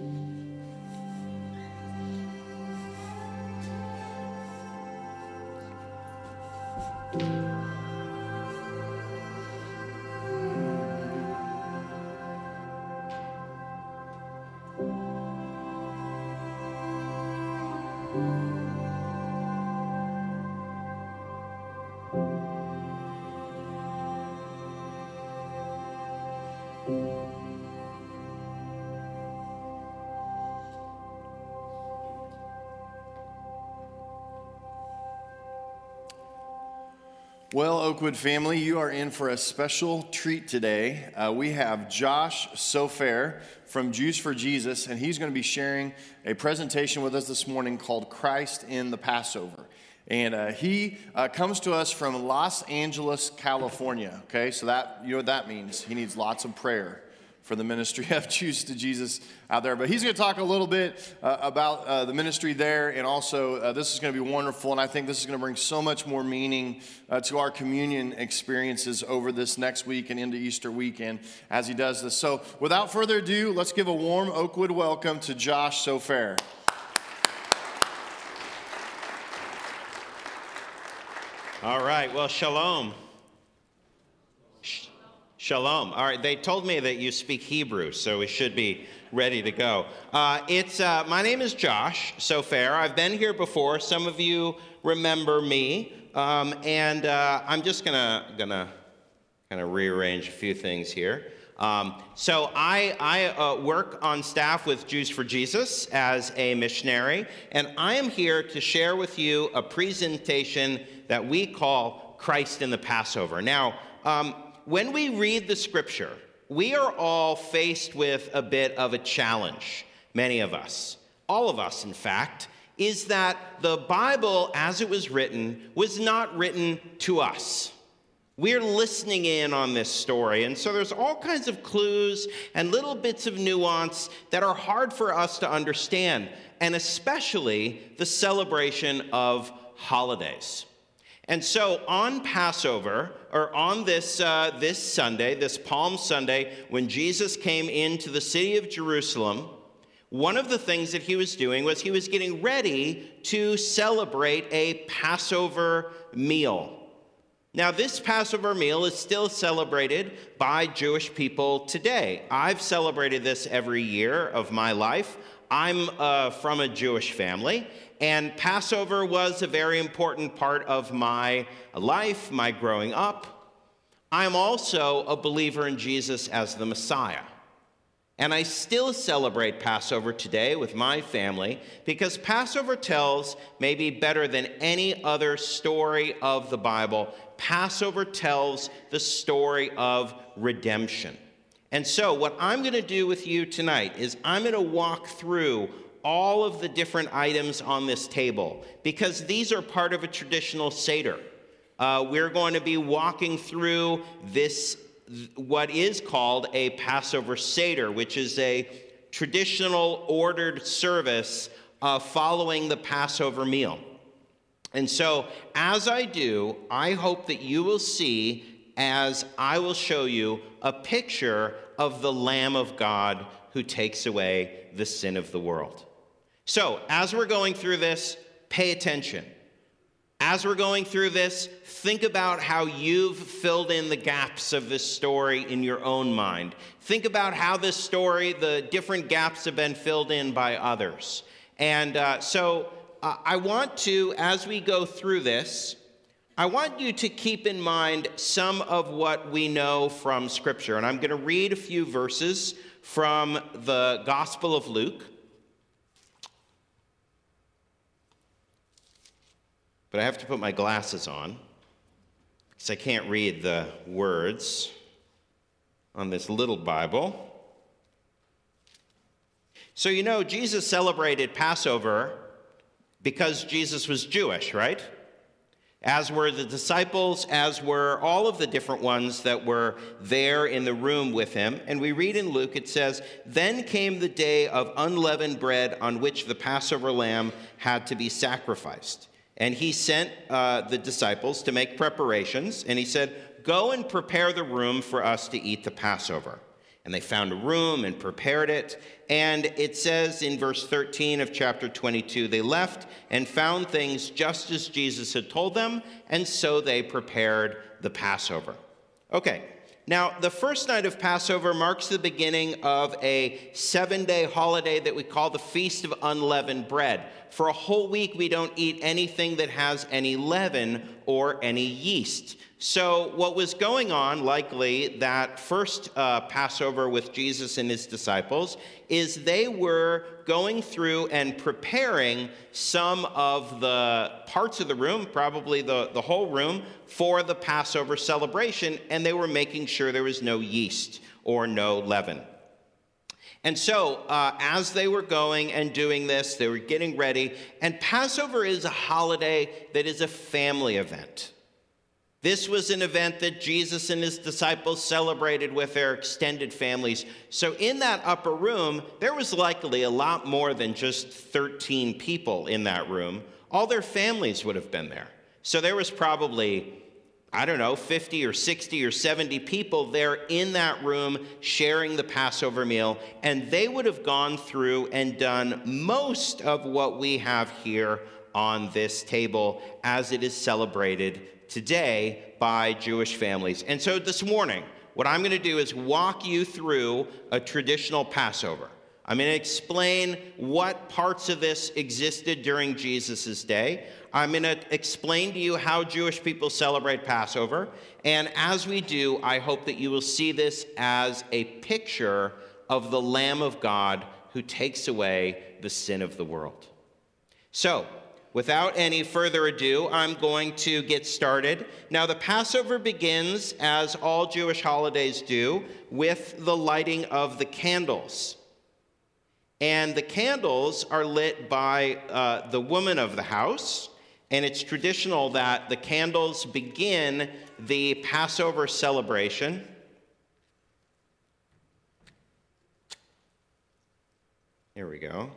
thank you Well, Oakwood family, you are in for a special treat today. Uh, we have Josh Sofair from Jews for Jesus, and he's going to be sharing a presentation with us this morning called Christ in the Passover. And uh, he uh, comes to us from Los Angeles, California. Okay, so that you know what that means. He needs lots of prayer for the ministry of Jews to Jesus out there. But he's going to talk a little bit uh, about uh, the ministry there, and also uh, this is going to be wonderful. And I think this is going to bring so much more meaning uh, to our communion experiences over this next week and into Easter weekend as he does this. So without further ado, let's give a warm Oakwood welcome to Josh Sofair. All right, well, shalom. Shalom. All right, they told me that you speak Hebrew, so we should be ready to go. Uh, it's uh, my name is Josh Sofair. I've been here before. Some of you remember me, um, and uh, I'm just gonna gonna kind of rearrange a few things here. Um, so I, I uh, work on staff with Jews for Jesus as a missionary, and I am here to share with you a presentation that we call Christ in the Passover. Now. Um, when we read the scripture, we are all faced with a bit of a challenge, many of us, all of us, in fact, is that the Bible, as it was written, was not written to us. We're listening in on this story. And so there's all kinds of clues and little bits of nuance that are hard for us to understand, and especially the celebration of holidays. And so on Passover, or on this, uh, this Sunday, this Palm Sunday, when Jesus came into the city of Jerusalem, one of the things that he was doing was he was getting ready to celebrate a Passover meal. Now, this Passover meal is still celebrated by Jewish people today. I've celebrated this every year of my life. I'm uh, from a Jewish family, and Passover was a very important part of my life, my growing up. I'm also a believer in Jesus as the Messiah. And I still celebrate Passover today with my family because Passover tells, maybe better than any other story of the Bible, Passover tells the story of redemption. And so, what I'm going to do with you tonight is I'm going to walk through all of the different items on this table because these are part of a traditional Seder. Uh, we're going to be walking through this, what is called a Passover Seder, which is a traditional ordered service uh, following the Passover meal. And so, as I do, I hope that you will see, as I will show you, a picture of the Lamb of God who takes away the sin of the world. So, as we're going through this, pay attention. As we're going through this, think about how you've filled in the gaps of this story in your own mind. Think about how this story, the different gaps have been filled in by others. And uh, so uh, I want to, as we go through this, I want you to keep in mind some of what we know from Scripture. And I'm going to read a few verses from the Gospel of Luke. But I have to put my glasses on because I can't read the words on this little Bible. So, you know, Jesus celebrated Passover because Jesus was Jewish, right? As were the disciples, as were all of the different ones that were there in the room with him. And we read in Luke, it says, Then came the day of unleavened bread on which the Passover lamb had to be sacrificed. And he sent uh, the disciples to make preparations, and he said, Go and prepare the room for us to eat the Passover. And they found a room and prepared it. And it says in verse 13 of chapter 22 they left and found things just as Jesus had told them, and so they prepared the Passover. Okay, now the first night of Passover marks the beginning of a seven day holiday that we call the Feast of Unleavened Bread. For a whole week, we don't eat anything that has any leaven or any yeast. So, what was going on, likely, that first uh, Passover with Jesus and his disciples, is they were going through and preparing some of the parts of the room, probably the, the whole room, for the Passover celebration, and they were making sure there was no yeast or no leaven. And so, uh, as they were going and doing this, they were getting ready. And Passover is a holiday that is a family event. This was an event that Jesus and his disciples celebrated with their extended families. So, in that upper room, there was likely a lot more than just 13 people in that room. All their families would have been there. So, there was probably, I don't know, 50 or 60 or 70 people there in that room sharing the Passover meal. And they would have gone through and done most of what we have here on this table as it is celebrated today by Jewish families. And so this morning, what I'm going to do is walk you through a traditional Passover. I'm going to explain what parts of this existed during Jesus' day. I'm going to explain to you how Jewish people celebrate Passover. And as we do, I hope that you will see this as a picture of the Lamb of God who takes away the sin of the world. So, Without any further ado, I'm going to get started. Now, the Passover begins, as all Jewish holidays do, with the lighting of the candles. And the candles are lit by uh, the woman of the house. And it's traditional that the candles begin the Passover celebration. Here we go.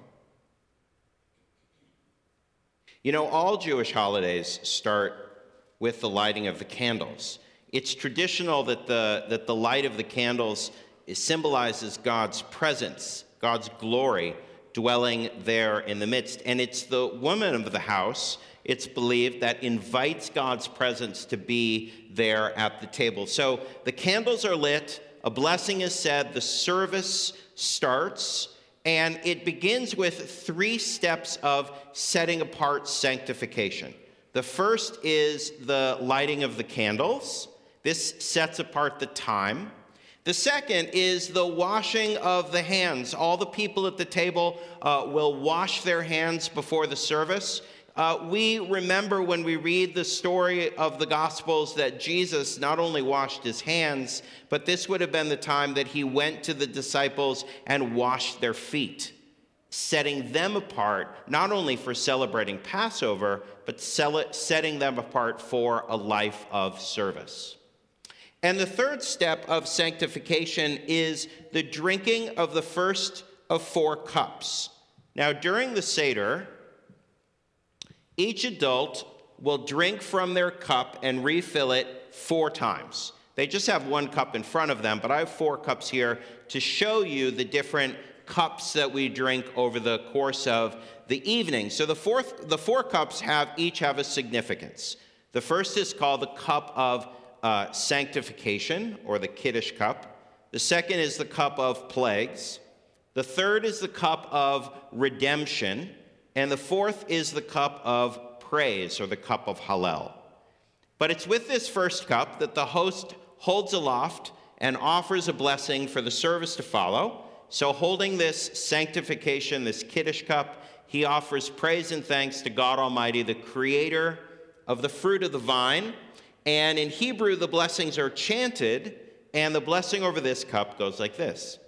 You know, all Jewish holidays start with the lighting of the candles. It's traditional that the, that the light of the candles symbolizes God's presence, God's glory dwelling there in the midst. And it's the woman of the house, it's believed, that invites God's presence to be there at the table. So the candles are lit, a blessing is said, the service starts. And it begins with three steps of setting apart sanctification. The first is the lighting of the candles. This sets apart the time. The second is the washing of the hands. All the people at the table uh, will wash their hands before the service. Uh, we remember when we read the story of the Gospels that Jesus not only washed his hands, but this would have been the time that he went to the disciples and washed their feet, setting them apart not only for celebrating Passover, but setting them apart for a life of service. And the third step of sanctification is the drinking of the first of four cups. Now, during the Seder, each adult will drink from their cup and refill it four times. They just have one cup in front of them, but I have four cups here to show you the different cups that we drink over the course of the evening. So the fourth, the four cups have each have a significance. The first is called the cup of uh, sanctification, or the Kiddush cup. The second is the cup of plagues. The third is the cup of redemption. And the fourth is the cup of praise, or the cup of Hallel. But it's with this first cup that the host holds aloft and offers a blessing for the service to follow. So, holding this sanctification, this Kiddush cup, he offers praise and thanks to God Almighty, the creator of the fruit of the vine. And in Hebrew, the blessings are chanted, and the blessing over this cup goes like this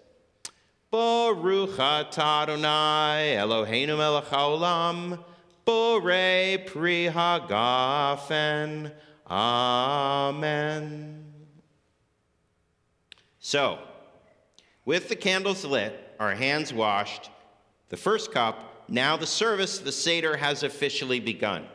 Baruch Adonai Eloheinu melech haolam, borei pri hagafen. Amen. So, with the candles lit, our hands washed, the first cup, now the service, the Seder, has officially begun.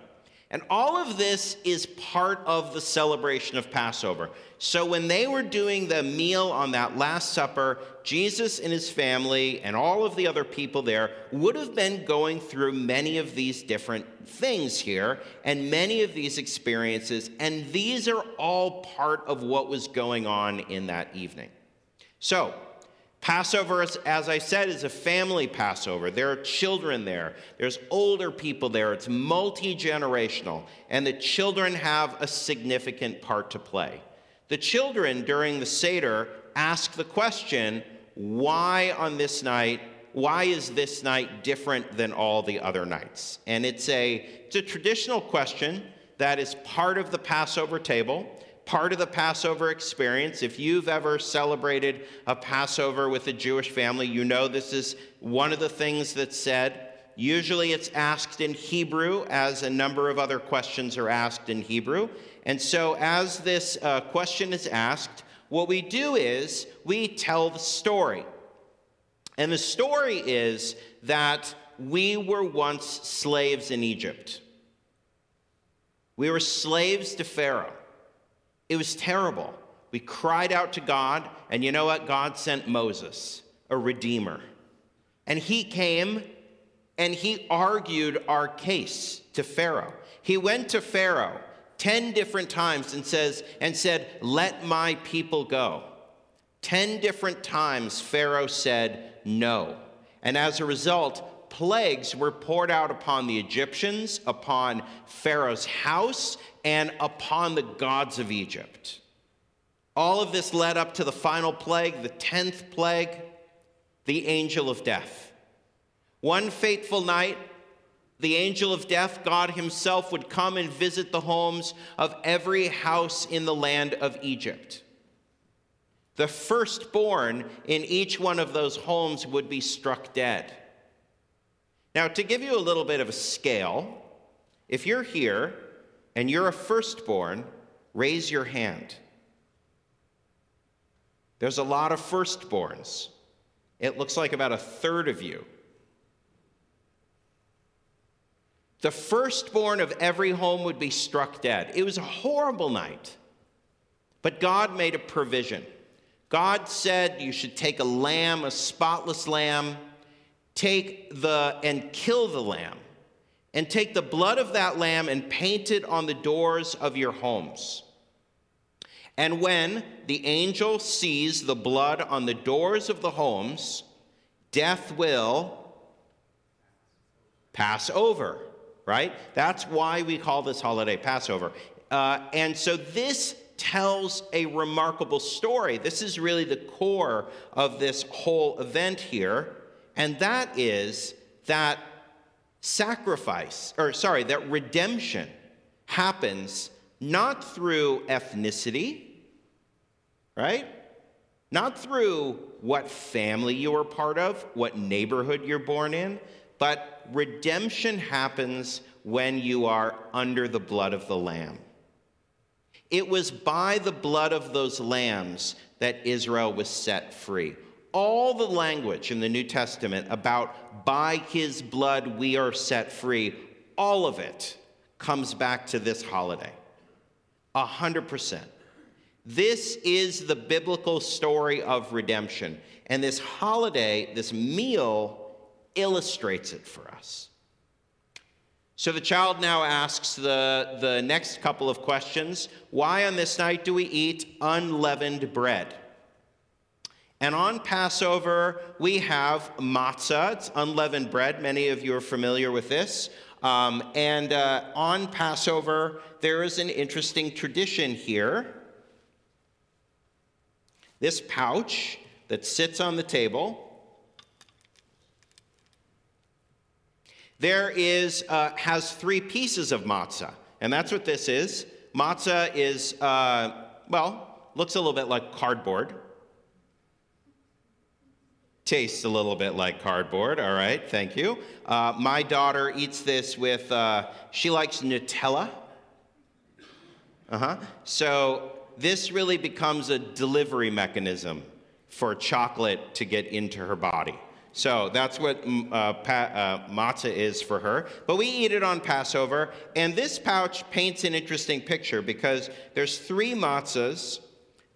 And all of this is part of the celebration of Passover. So when they were doing the meal on that Last Supper, Jesus and his family and all of the other people there would have been going through many of these different things here and many of these experiences. And these are all part of what was going on in that evening. So, Passover, as I said, is a family Passover. There are children there, there's older people there, it's multi generational, and the children have a significant part to play. The children during the Seder ask the question why on this night? Why is this night different than all the other nights? And it's a, it's a traditional question that is part of the Passover table part of the Passover experience. If you've ever celebrated a Passover with a Jewish family, you know this is one of the things that's said. Usually it's asked in Hebrew, as a number of other questions are asked in Hebrew. And so, as this uh, question is asked, what we do is we tell the story. And the story is that we were once slaves in Egypt. We were slaves to Pharaoh. It was terrible. We cried out to God, and you know what? God sent Moses, a redeemer. And he came and he argued our case to Pharaoh. He went to Pharaoh 10 different times and says and said, "Let my people go." 10 different times Pharaoh said no. And as a result, plagues were poured out upon the Egyptians, upon Pharaoh's house, and upon the gods of Egypt. All of this led up to the final plague, the 10th plague, the angel of death. One fateful night, the angel of death, God Himself, would come and visit the homes of every house in the land of Egypt. The firstborn in each one of those homes would be struck dead. Now, to give you a little bit of a scale, if you're here and you're a firstborn, raise your hand. There's a lot of firstborns. It looks like about a third of you. The firstborn of every home would be struck dead. It was a horrible night. But God made a provision. God said you should take a lamb, a spotless lamb, take the and kill the lamb and take the blood of that lamb and paint it on the doors of your homes. And when the angel sees the blood on the doors of the homes, death will pass over, right? That's why we call this holiday Passover. Uh, and so this tells a remarkable story. This is really the core of this whole event here. And that is that sacrifice, or sorry, that redemption happens not through ethnicity, right? Not through what family you are part of, what neighborhood you're born in, but redemption happens when you are under the blood of the Lamb. It was by the blood of those lambs that Israel was set free all the language in the New Testament about by his blood we are set free, all of it comes back to this holiday. A hundred percent. This is the biblical story of redemption. And this holiday, this meal, illustrates it for us. So the child now asks the, the next couple of questions Why on this night do we eat unleavened bread? And on Passover, we have matzah, it's unleavened bread. Many of you are familiar with this. Um, and uh, on Passover, there is an interesting tradition here. This pouch that sits on the table, there is, uh, has three pieces of matzah. And that's what this is. Matzah is, uh, well, looks a little bit like cardboard tastes a little bit like cardboard. All right, thank you. Uh, my daughter eats this with, uh, she likes Nutella. Uh huh. So this really becomes a delivery mechanism for chocolate to get into her body. So that's what mm, uh, pa- uh, matzah is for her. But we eat it on Passover. And this pouch paints an interesting picture because there's three matzahs.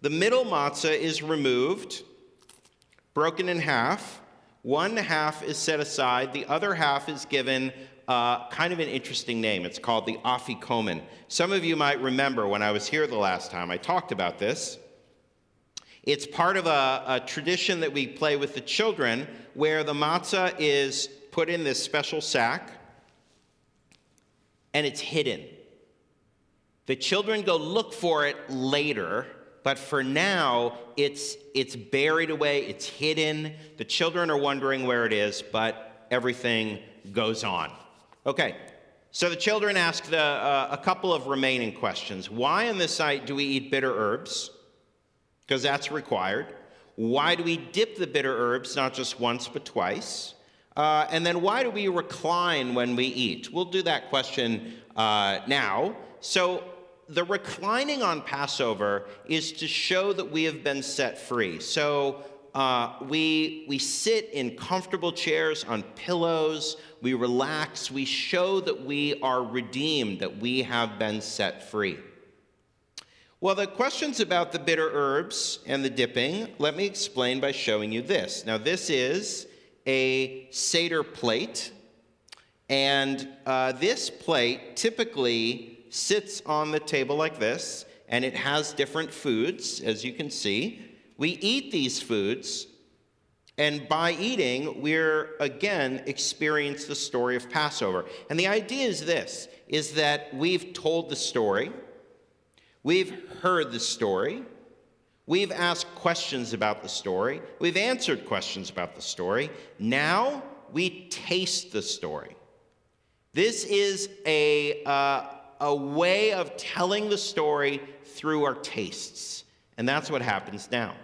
The middle matzah is removed, broken in half. One half is set aside, the other half is given uh, kind of an interesting name. It's called the afikomen. Some of you might remember when I was here the last time, I talked about this. It's part of a, a tradition that we play with the children where the matzah is put in this special sack and it's hidden. The children go look for it later, but for now, it's, it's buried away, it's hidden. The children are wondering where it is, but everything goes on. Okay, so the children asked a, uh, a couple of remaining questions. Why on this site do we eat bitter herbs? Because that's required. Why do we dip the bitter herbs not just once but twice? Uh, and then why do we recline when we eat? We'll do that question uh, now. So, the reclining on Passover is to show that we have been set free. So, uh, we, we sit in comfortable chairs on pillows, we relax, we show that we are redeemed, that we have been set free. Well, the questions about the bitter herbs and the dipping, let me explain by showing you this. Now, this is a Seder plate, and uh, this plate typically sits on the table like this, and it has different foods, as you can see. We eat these foods, and by eating, we're again experience the story of Passover. And the idea is this is that we've told the story, we've heard the story, we've asked questions about the story, we've answered questions about the story. Now we taste the story. This is a, uh, a way of telling the story through our tastes. And that's what happens now.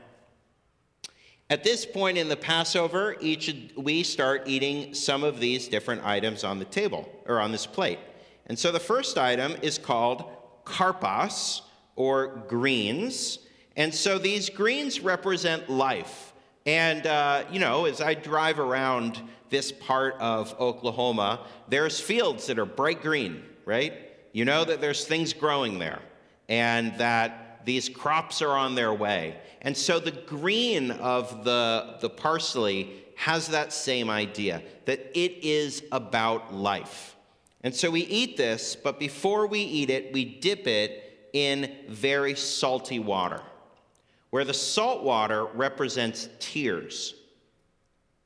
At this point in the Passover, each we start eating some of these different items on the table or on this plate. And so the first item is called karpas or greens. And so these greens represent life. And, uh, you know, as I drive around this part of Oklahoma, there's fields that are bright green, right? You know that there's things growing there and that these crops are on their way. And so the green of the, the parsley has that same idea that it is about life. And so we eat this, but before we eat it, we dip it in very salty water, where the salt water represents tears.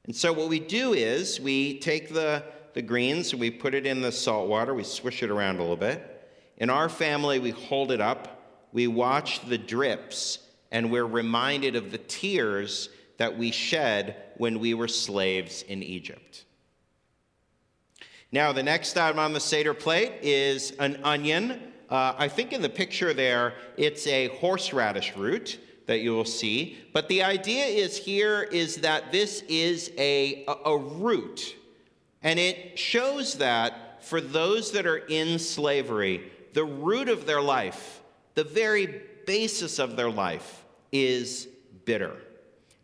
And so what we do is we take the, the greens, we put it in the salt water, we swish it around a little bit. In our family, we hold it up, we watch the drips and we're reminded of the tears that we shed when we were slaves in Egypt. Now, the next item on the Seder plate is an onion. Uh, I think in the picture there, it's a horseradish root that you will see. But the idea is here is that this is a, a, a root. And it shows that for those that are in slavery, the root of their life, the very basis of their life, is bitter.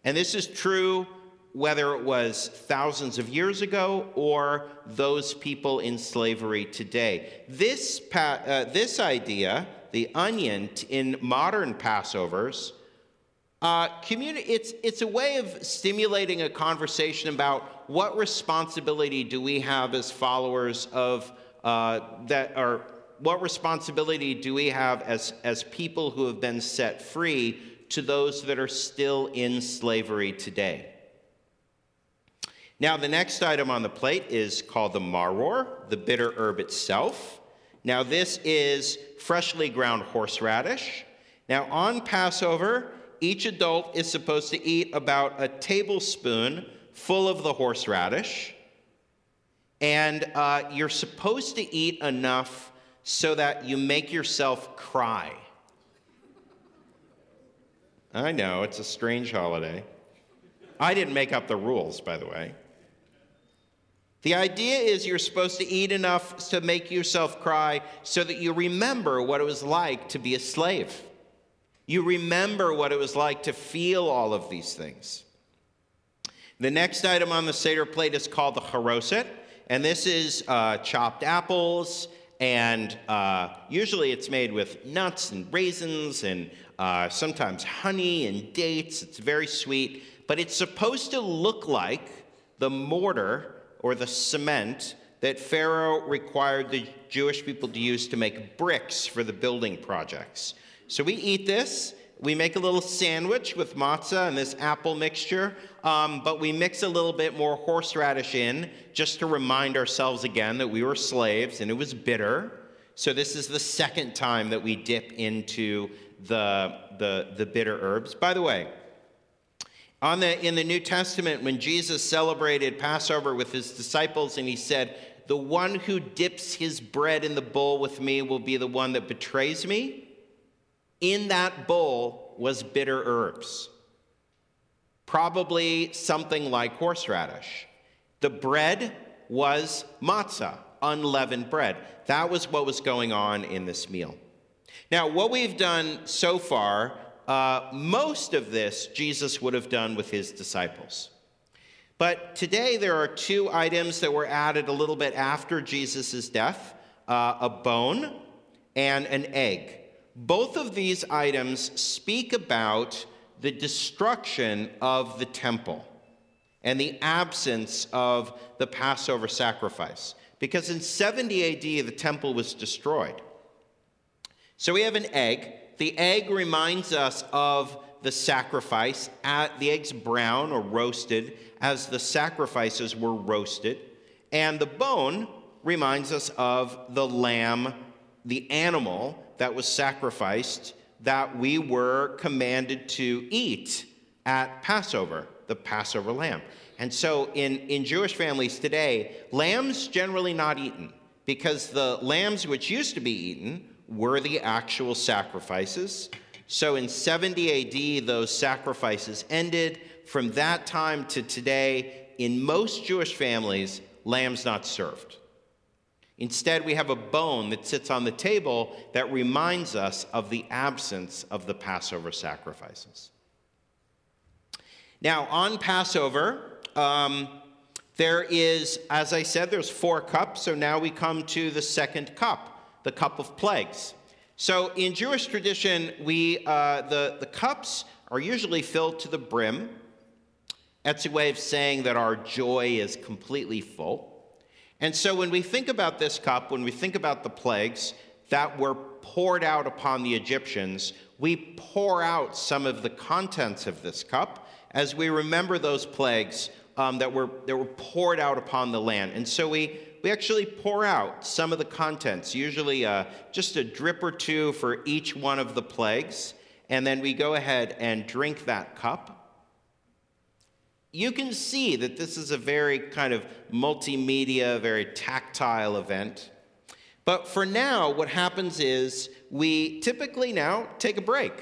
And this is true whether it was thousands of years ago or those people in slavery today. This, uh, this idea, the onion in modern Passovers, uh, it's, it's a way of stimulating a conversation about what responsibility do we have as followers of uh, that are what responsibility do we have as, as people who have been set free to those that are still in slavery today. Now, the next item on the plate is called the maror, the bitter herb itself. Now, this is freshly ground horseradish. Now, on Passover, each adult is supposed to eat about a tablespoon full of the horseradish. And uh, you're supposed to eat enough so that you make yourself cry. I know, it's a strange holiday. I didn't make up the rules, by the way. The idea is you're supposed to eat enough to make yourself cry so that you remember what it was like to be a slave. You remember what it was like to feel all of these things. The next item on the Seder plate is called the charoset, and this is uh, chopped apples, and uh, usually it's made with nuts and raisins and uh, sometimes honey and dates. It's very sweet, but it's supposed to look like the mortar or the cement that Pharaoh required the Jewish people to use to make bricks for the building projects. So we eat this. We make a little sandwich with matzah and this apple mixture, um, but we mix a little bit more horseradish in just to remind ourselves again that we were slaves and it was bitter. So this is the second time that we dip into the, the, the bitter herbs. By the way, on the, in the New Testament, when Jesus celebrated Passover with his disciples and he said, The one who dips his bread in the bowl with me will be the one that betrays me, in that bowl was bitter herbs, probably something like horseradish. The bread was matzah, unleavened bread. That was what was going on in this meal. Now, what we've done so far uh, most of this Jesus would have done with his disciples. But today there are two items that were added a little bit after Jesus' death uh, a bone and an egg. Both of these items speak about the destruction of the temple and the absence of the Passover sacrifice. Because in 70 AD, the temple was destroyed. So we have an egg the egg reminds us of the sacrifice. The egg's brown or roasted as the sacrifices were roasted. And the bone reminds us of the lamb, the animal that was sacrificed that we were commanded to eat at Passover, the Passover lamb. And so in, in Jewish families today, lambs generally not eaten because the lambs which used to be eaten were the actual sacrifices. So in 70 AD, those sacrifices ended. From that time to today, in most Jewish families, lamb's not served. Instead, we have a bone that sits on the table that reminds us of the absence of the Passover sacrifices. Now, on Passover, um, there is, as I said, there's four cups. So now we come to the second cup the cup of plagues. So in Jewish tradition, we, uh, the, the cups are usually filled to the brim. That's a way of saying that our joy is completely full. And so when we think about this cup, when we think about the plagues that were poured out upon the Egyptians, we pour out some of the contents of this cup as we remember those plagues um, that, were, that were poured out upon the land. And so we, we actually pour out some of the contents, usually uh, just a drip or two for each one of the plagues, and then we go ahead and drink that cup. You can see that this is a very kind of multimedia, very tactile event. But for now, what happens is we typically now take a break.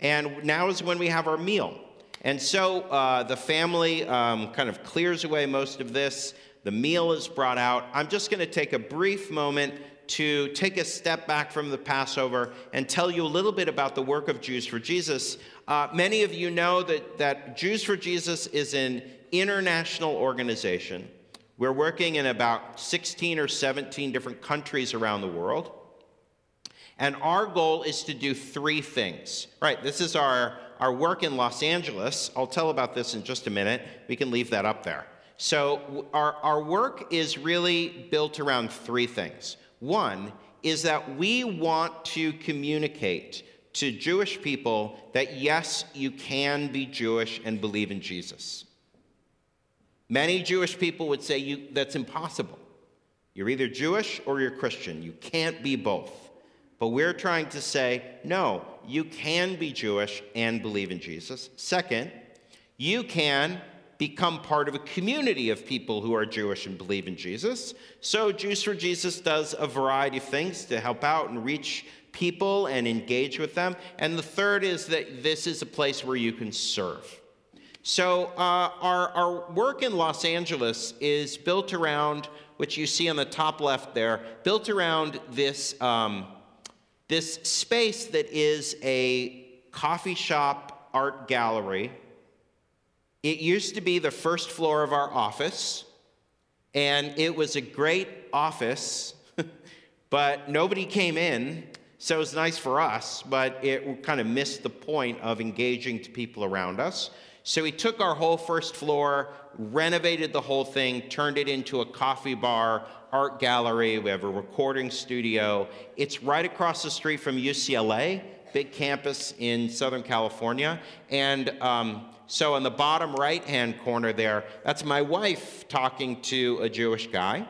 And now is when we have our meal. And so uh, the family um, kind of clears away most of this. The meal is brought out. I'm just going to take a brief moment to take a step back from the Passover and tell you a little bit about the work of Jews for Jesus. Uh, many of you know that, that Jews for Jesus is an international organization. We're working in about 16 or 17 different countries around the world. And our goal is to do three things. Right, this is our, our work in Los Angeles. I'll tell about this in just a minute. We can leave that up there. So, our, our work is really built around three things. One is that we want to communicate to Jewish people that yes, you can be Jewish and believe in Jesus. Many Jewish people would say you, that's impossible. You're either Jewish or you're Christian. You can't be both. But we're trying to say, no, you can be Jewish and believe in Jesus. Second, you can become part of a community of people who are Jewish and believe in Jesus. So, Jews for Jesus does a variety of things to help out and reach people and engage with them. And the third is that this is a place where you can serve. So, uh, our, our work in Los Angeles is built around, which you see on the top left there, built around this, um, this space that is a coffee shop art gallery It used to be the first floor of our office, and it was a great office, but nobody came in, so it was nice for us, but it kind of missed the point of engaging to people around us. So we took our whole first floor, renovated the whole thing, turned it into a coffee bar, art gallery. We have a recording studio. It's right across the street from UCLA, big campus in Southern California. And um, so on the bottom right hand corner there, that's my wife talking to a Jewish guy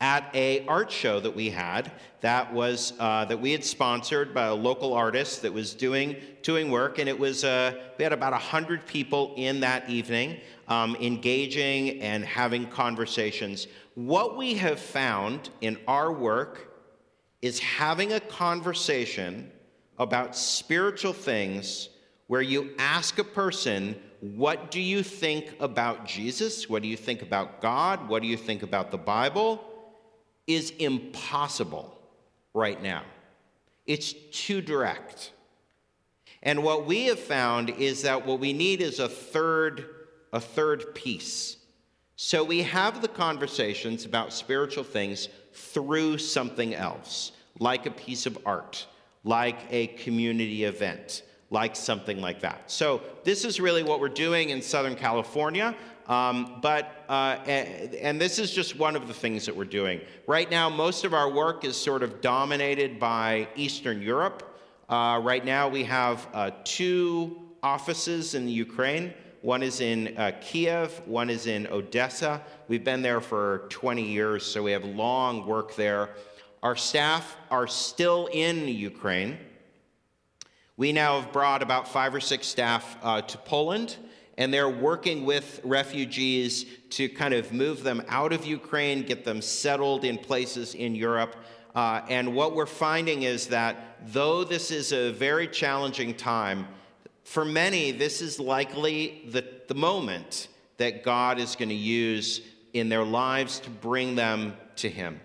at a art show that we had that was uh, that we had sponsored by a local artist that was doing doing work. And it was uh, we had about 100 people in that evening um, engaging and having conversations. What we have found in our work is having a conversation about spiritual things where you ask a person what do you think about jesus what do you think about god what do you think about the bible is impossible right now. It's too direct. And what we have found is that what we need is a third a third piece. So we have the conversations about spiritual things through something else, like a piece of art, like a community event, like something like that. So this is really what we're doing in Southern California. Um, but, uh, and this is just one of the things that we're doing. Right now, most of our work is sort of dominated by Eastern Europe. Uh, right now, we have uh, two offices in Ukraine. One is in uh, Kiev, one is in Odessa. We've been there for 20 years, so we have long work there. Our staff are still in Ukraine. We now have brought about five or six staff uh, to Poland and they're working with refugees to kind of move them out of Ukraine, get them settled in places in Europe. Uh, and what we're finding is that though this is a very challenging time, for many, this is likely the, the moment that God is going to use in their lives to bring them to Him.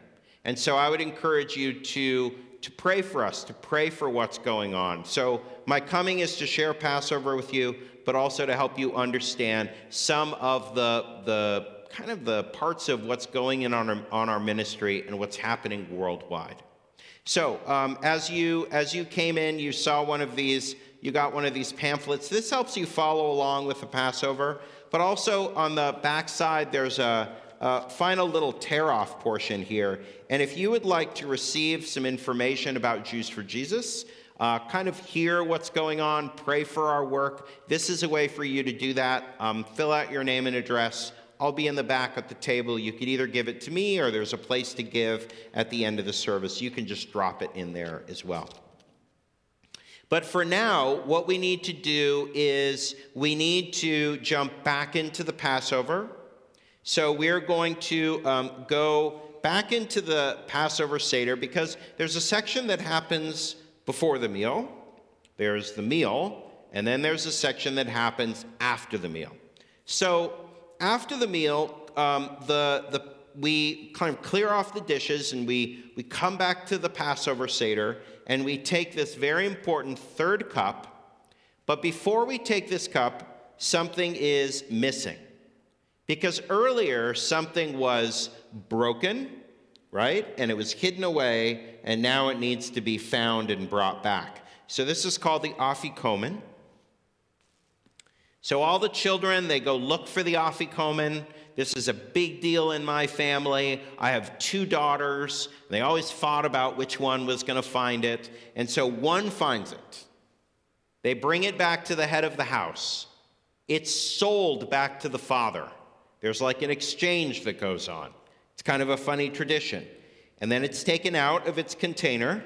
And so I would encourage you to, to pray for us, to pray for what's going on. So my coming is to share Passover with you, but also to help you understand some of the, the kind of the parts of what's going in on our, on our ministry and what's happening worldwide. So, um, as you as you came in, you saw one of these. You got one of these pamphlets. This helps you follow along with the Passover. But also on the back side, there's a, a final little tear-off portion here. And if you would like to receive some information about Jews for Jesus, uh, kind of hear what's going on, pray for our work. This is a way for you to do that. Um, fill out your name and address. I'll be in the back at the table. You could either give it to me or there's a place to give at the end of the service. You can just drop it in there as well. But for now, what we need to do is we need to jump back into the Passover. So we're going to um, go back into the Passover Seder because there's a section that happens before the meal, there's the meal, and then there's a section that happens after the meal. So after the meal, um, the, the, we kind of clear off the dishes and we, we come back to the Passover Seder and we take this very important third cup. But before we take this cup, something is missing. Because earlier, something was broken right? And it was hidden away, and now it needs to be found and brought back. So this is called the afikomen. So all the children, they go look for the afikomen. This is a big deal in my family. I have two daughters. They always fought about which one was going to find it. And so one finds it. They bring it back to the head of the house. It's sold back to the father. There's like an exchange that goes on. It's kind of a funny tradition. And then it's taken out of its container,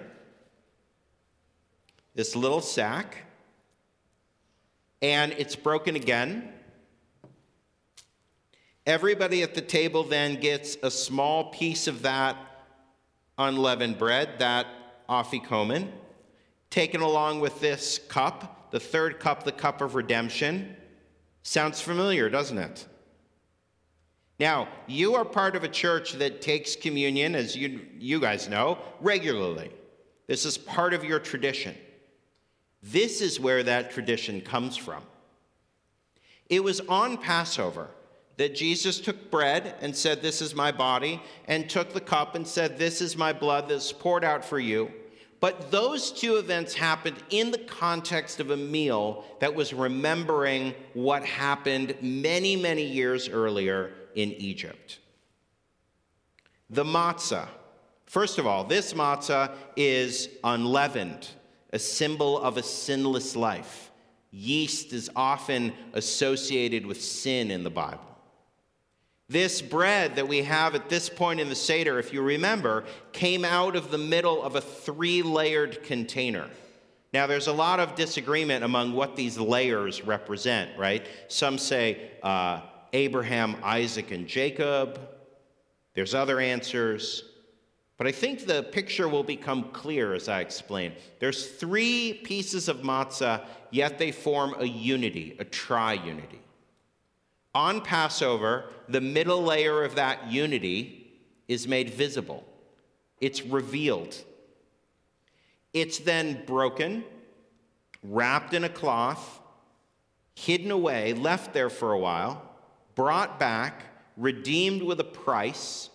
this little sack, and it's broken again. Everybody at the table then gets a small piece of that unleavened bread, that afikomen, taken along with this cup, the third cup, the cup of redemption. Sounds familiar, doesn't it? Now, you are part of a church that takes communion, as you, you guys know, regularly. This is part of your tradition. This is where that tradition comes from. It was on Passover that Jesus took bread and said, This is my body, and took the cup and said, This is my blood that's poured out for you. But those two events happened in the context of a meal that was remembering what happened many, many years earlier in Egypt. The matzah. First of all, this matzah is unleavened, a symbol of a sinless life. Yeast is often associated with sin in the Bible. This bread that we have at this point in the Seder, if you remember, came out of the middle of a three layered container. Now, there's a lot of disagreement among what these layers represent, right? Some say uh, Abraham, Isaac, and Jacob. There's other answers. But I think the picture will become clear as I explain. There's three pieces of matzah, yet they form a unity, a tri unity. On Passover, the middle layer of that unity is made visible, it's revealed. It's then broken, wrapped in a cloth, hidden away, left there for a while, brought back, redeemed with a price,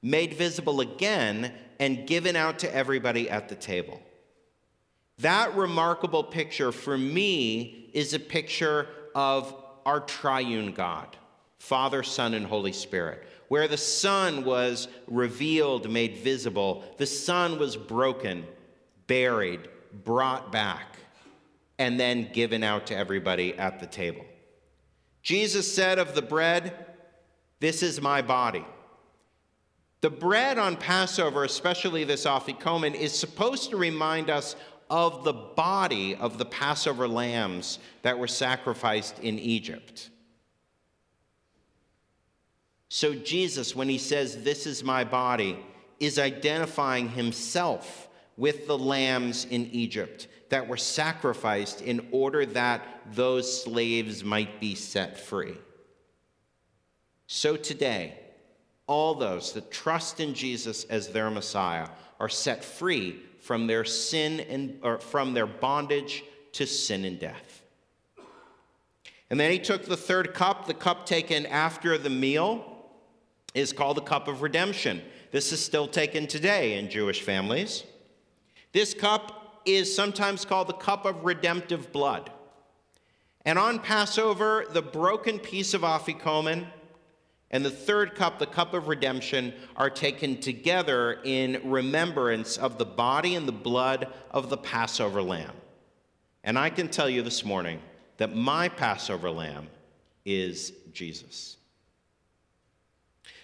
made visible again, and given out to everybody at the table. That remarkable picture for me is a picture of our triune God, Father, Son, and Holy Spirit. Where the Son was revealed, made visible, the Son was broken, buried, brought back, and then given out to everybody at the table. Jesus said of the bread, This is my body. The bread on Passover, especially this afikomen, is supposed to remind us of the body of the Passover lambs that were sacrificed in Egypt. So, Jesus, when he says, This is my body, is identifying himself with the lambs in Egypt that were sacrificed in order that those slaves might be set free. So, today, all those that trust in Jesus as their Messiah are set free from their sin and or from their bondage to sin and death. And then he took the third cup, the cup taken after the meal is called the cup of redemption. This is still taken today in Jewish families. This cup is sometimes called the cup of redemptive blood. And on Passover, the broken piece of afikomen and the third cup, the cup of redemption, are taken together in remembrance of the body and the blood of the Passover lamb. And I can tell you this morning that my Passover lamb is Jesus.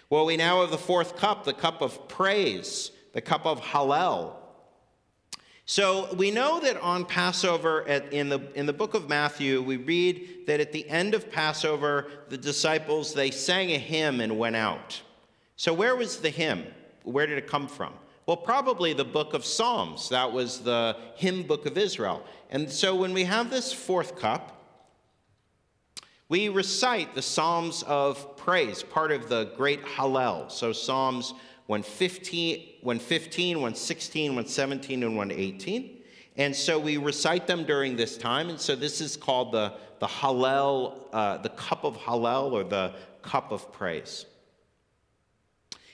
Well, we now have the fourth cup, the cup of praise, the cup of Hallel. So we know that on Passover at, in, the, in the book of Matthew, we read that at the end of Passover, the disciples, they sang a hymn and went out. So where was the hymn? Where did it come from? Well, probably the book of Psalms. That was the hymn book of Israel. And so when we have this fourth cup, we recite the Psalms of praise, part of the great Hallel. So Psalms 115, 115, 116, 117, and 118. And so we recite them during this time. And so this is called the, the Hallel, uh, the cup of Hallel, or the cup of praise.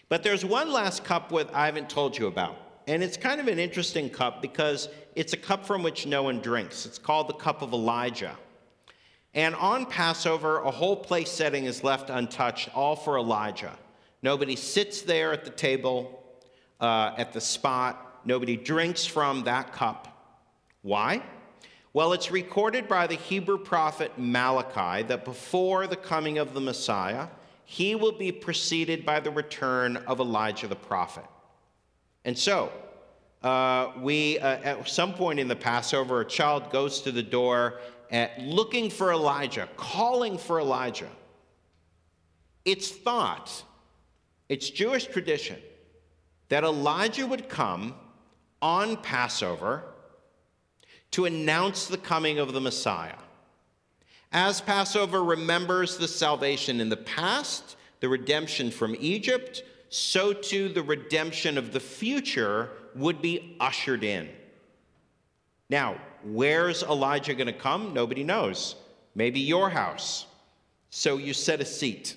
But there's one last cup with I haven't told you about. And it's kind of an interesting cup because it's a cup from which no one drinks. It's called the cup of Elijah. And on Passover, a whole place setting is left untouched, all for Elijah. Nobody sits there at the table, uh, at the spot. Nobody drinks from that cup. Why? Well, it's recorded by the Hebrew prophet Malachi that before the coming of the Messiah, he will be preceded by the return of Elijah the prophet. And so, uh, we, uh, at some point in the Passover, a child goes to the door at, looking for Elijah, calling for Elijah. It's thought it's Jewish tradition that Elijah would come on Passover to announce the coming of the Messiah. As Passover remembers the salvation in the past, the redemption from Egypt, so too the redemption of the future would be ushered in. Now, where's Elijah going to come? Nobody knows. Maybe your house, So you set a seat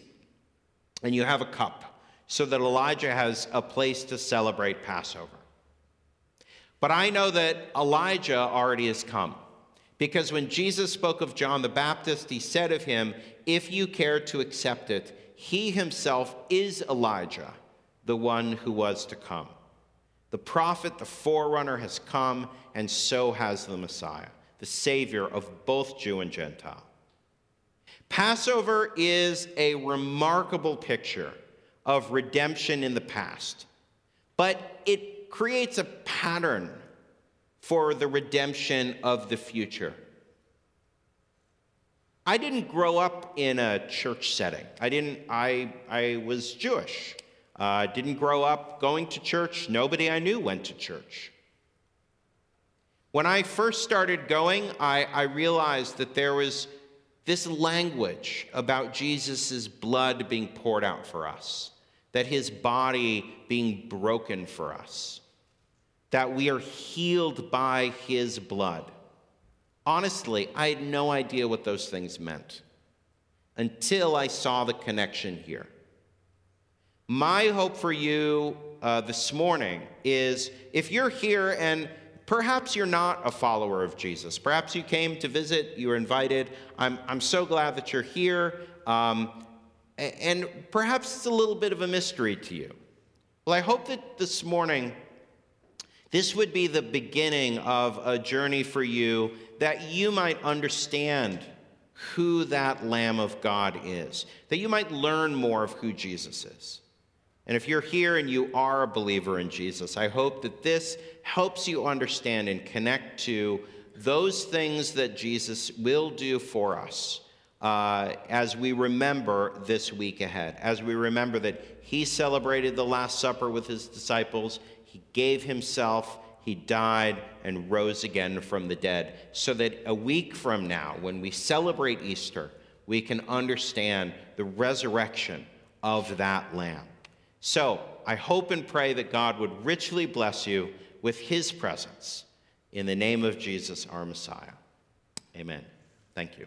and you have a cup so that Elijah has a place to celebrate Passover. But I know that Elijah already has come. Because when Jesus spoke of John the Baptist, he said of him, If you care to accept it, he himself is Elijah, the one who was to come. The prophet, the forerunner, has come, and so has the Messiah, the Savior of both Jew and Gentile. Passover is a remarkable picture of redemption in the past, but it creates a pattern for the redemption of the future. I didn't grow up in a church setting. I didn't, I, I was Jewish. I uh, didn't grow up going to church. Nobody I knew went to church. When I first started going, I, I realized that there was this language about Jesus' blood being poured out for us, that his body being broken for us, that we are healed by his blood. Honestly, I had no idea what those things meant until I saw the connection here. My hope for you uh, this morning is if you're here and perhaps you're not a follower of Jesus, perhaps you came to visit, you were invited. I'm, I'm so glad that you're here. Um, and perhaps it's a little bit of a mystery to you. Well, I hope that this morning, this would be the beginning of a journey for you that you might understand who that Lamb of God is, that you might learn more of who Jesus is. And if you're here and you are a believer in Jesus, I hope that this helps you understand and connect to those things that Jesus will do for us uh, as we remember this week ahead, as we remember that he celebrated the Last Supper with his disciples, he gave himself, he died, and rose again from the dead, so that a week from now, when we celebrate Easter, we can understand the resurrection of that Lamb. So I hope and pray that God would richly bless you with his presence. In the name of Jesus, our Messiah. Amen. Thank you.